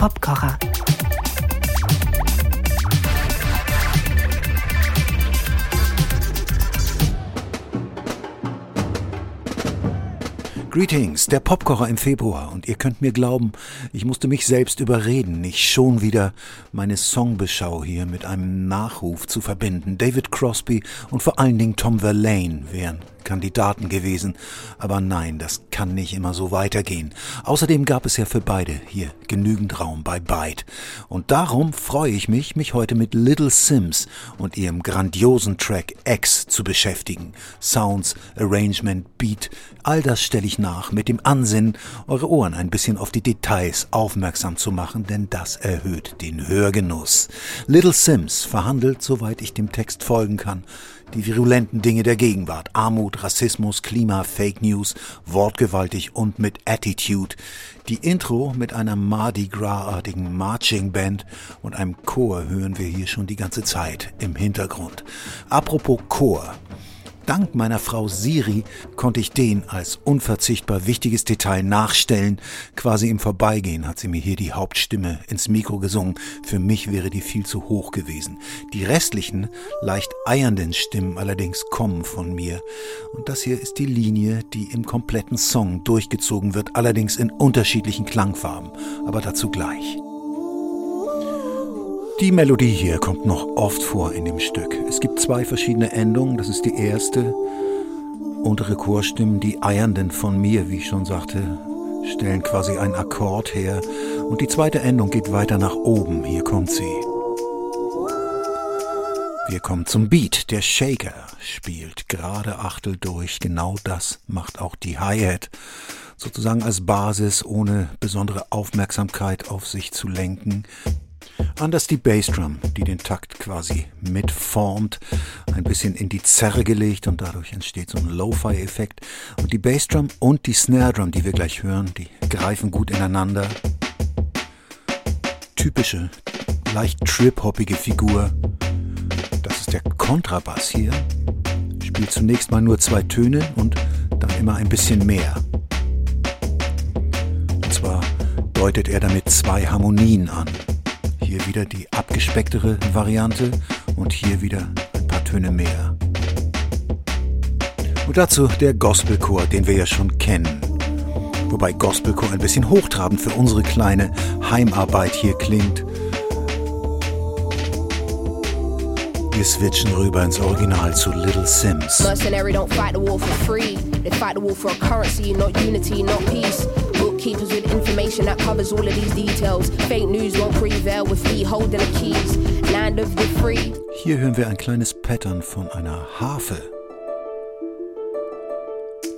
Popkocher. Greetings, der Popkocher im Februar und ihr könnt mir glauben, ich musste mich selbst überreden, nicht schon wieder meine Songbeschau hier mit einem Nachruf zu verbinden. David Crosby und vor allen Dingen Tom Verlaine wären Kandidaten gewesen. Aber nein, das kann nicht immer so weitergehen. Außerdem gab es ja für beide hier genügend Raum bei Byte. Und darum freue ich mich, mich heute mit Little Sims und ihrem grandiosen Track X zu beschäftigen. Sounds, Arrangement, Beat, all das stelle ich nach, mit dem Ansinnen, eure Ohren ein bisschen auf die Details aufmerksam zu machen, denn das erhöht den Hörgenuss. Little Sims verhandelt, soweit ich dem Text folgen kann, die virulenten Dinge der Gegenwart. Armut, Rassismus, Klima, Fake News, wortgewaltig und mit Attitude. Die Intro mit einer Mardi Gras-artigen Marching Band und einem Chor hören wir hier schon die ganze Zeit im Hintergrund. Apropos Chor. Dank meiner Frau Siri konnte ich den als unverzichtbar wichtiges Detail nachstellen. Quasi im Vorbeigehen hat sie mir hier die Hauptstimme ins Mikro gesungen. Für mich wäre die viel zu hoch gewesen. Die restlichen, leicht eiernden Stimmen allerdings kommen von mir. Und das hier ist die Linie, die im kompletten Song durchgezogen wird, allerdings in unterschiedlichen Klangfarben. Aber dazu gleich. Die Melodie hier kommt noch oft vor in dem Stück. Es gibt zwei verschiedene Endungen. Das ist die erste. Untere Chorstimmen, die Eiernden von mir, wie ich schon sagte, stellen quasi einen Akkord her. Und die zweite Endung geht weiter nach oben. Hier kommt sie. Wir kommen zum Beat. Der Shaker spielt gerade Achtel durch. Genau das macht auch die Hi-Hat. Sozusagen als Basis, ohne besondere Aufmerksamkeit auf sich zu lenken. Anders die Bassdrum, die den Takt quasi mitformt, ein bisschen in die Zerre gelegt und dadurch entsteht so ein Lo-Fi-Effekt. Und die Bassdrum und die Snare Drum, die wir gleich hören, die greifen gut ineinander. Typische, leicht trip-hoppige Figur. Das ist der Kontrabass hier. Spielt zunächst mal nur zwei Töne und dann immer ein bisschen mehr. Und zwar deutet er damit zwei Harmonien an. Hier wieder die abgespecktere Variante und hier wieder ein paar Töne mehr. Und dazu der Gospelchor, den wir ja schon kennen. Wobei Gospelchor ein bisschen hochtrabend für unsere kleine Heimarbeit hier klingt. Wir switchen rüber ins Original zu Little Sims. Mercenary don't fight the war for free. They fight the war for a currency, not unity, not peace. Bookkeepers with information that covers all of these details. Fake news won't prevail with me holding the keys. Land of the free. Hier hören wir ein kleines Pattern von einer Harfe.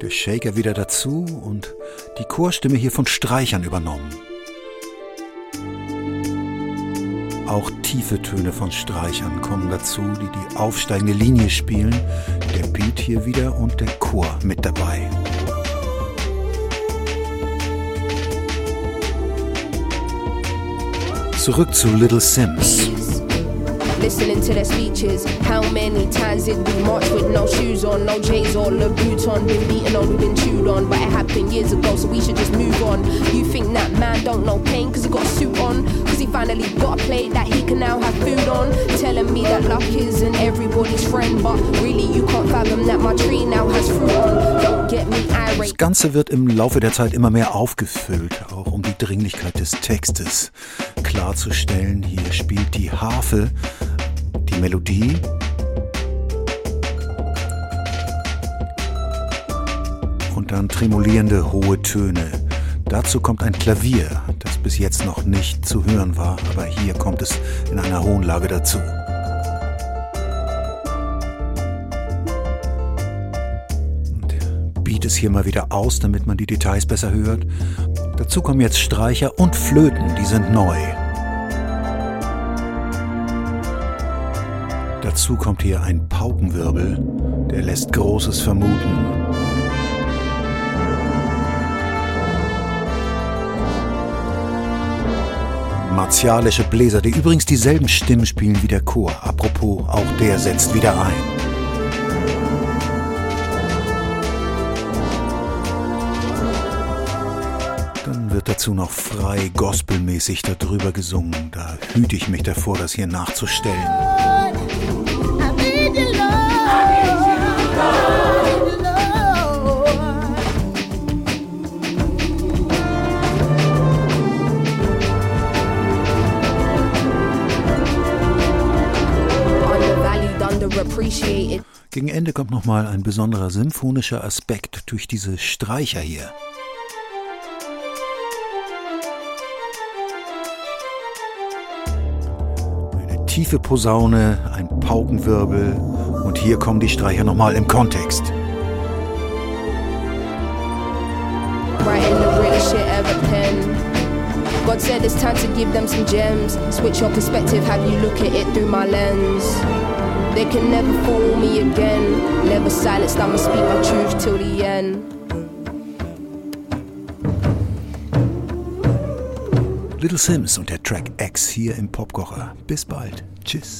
Der Shaker wieder dazu und die Chorstimme hier von Streichern übernommen. Auch tiefe Töne von Streichern kommen dazu, die die aufsteigende Linie spielen. Der Beat hier wieder und der Chor mit dabei. Zurück zu Little Sims. Listening to their speeches. How many times did we march with no shoes on, no J's or Louboutin? Been beaten on, we've been chewed on, but it happened years ago, so we should just move on. You think that man don't know pain cause he got a suit on? Cause he finally got a plate that he can now have food on? Telling me that luck isn't everybody's friend, but really you can't fathom that my tree now has fruit on. Don't get me irate. Das Ganze wird im Laufe der Zeit immer mehr aufgefüllt, auch um die Dringlichkeit des Textes klarzustellen. Hier spielt die Harfe die Melodie. Und dann tremolierende hohe Töne. Dazu kommt ein Klavier, das bis jetzt noch nicht zu hören war, aber hier kommt es in einer hohen Lage dazu. Und Beat ist hier mal wieder aus, damit man die Details besser hört. Dazu kommen jetzt Streicher und Flöten, die sind neu. Dazu kommt hier ein Paukenwirbel, der lässt Großes vermuten. Martialische Bläser, die übrigens dieselben Stimmen spielen wie der Chor. Apropos, auch der setzt wieder ein. Wird dazu noch frei gospelmäßig darüber gesungen. Da hüte ich mich davor, das hier nachzustellen. Gegen Ende kommt nochmal ein besonderer symphonischer Aspekt durch diese Streicher hier. Tiefe Posaune, ein Paukenwirbel und hier kommen die Streicher nochmal im Kontext. God said it's time to give them some gems. Switch your perspective, have you look at it through my lens. They can never fool me again. Never silenced, I'ma speak my truth till the end. Little Sims und der Track X hier im Popkocher. Bis bald. Tschüss.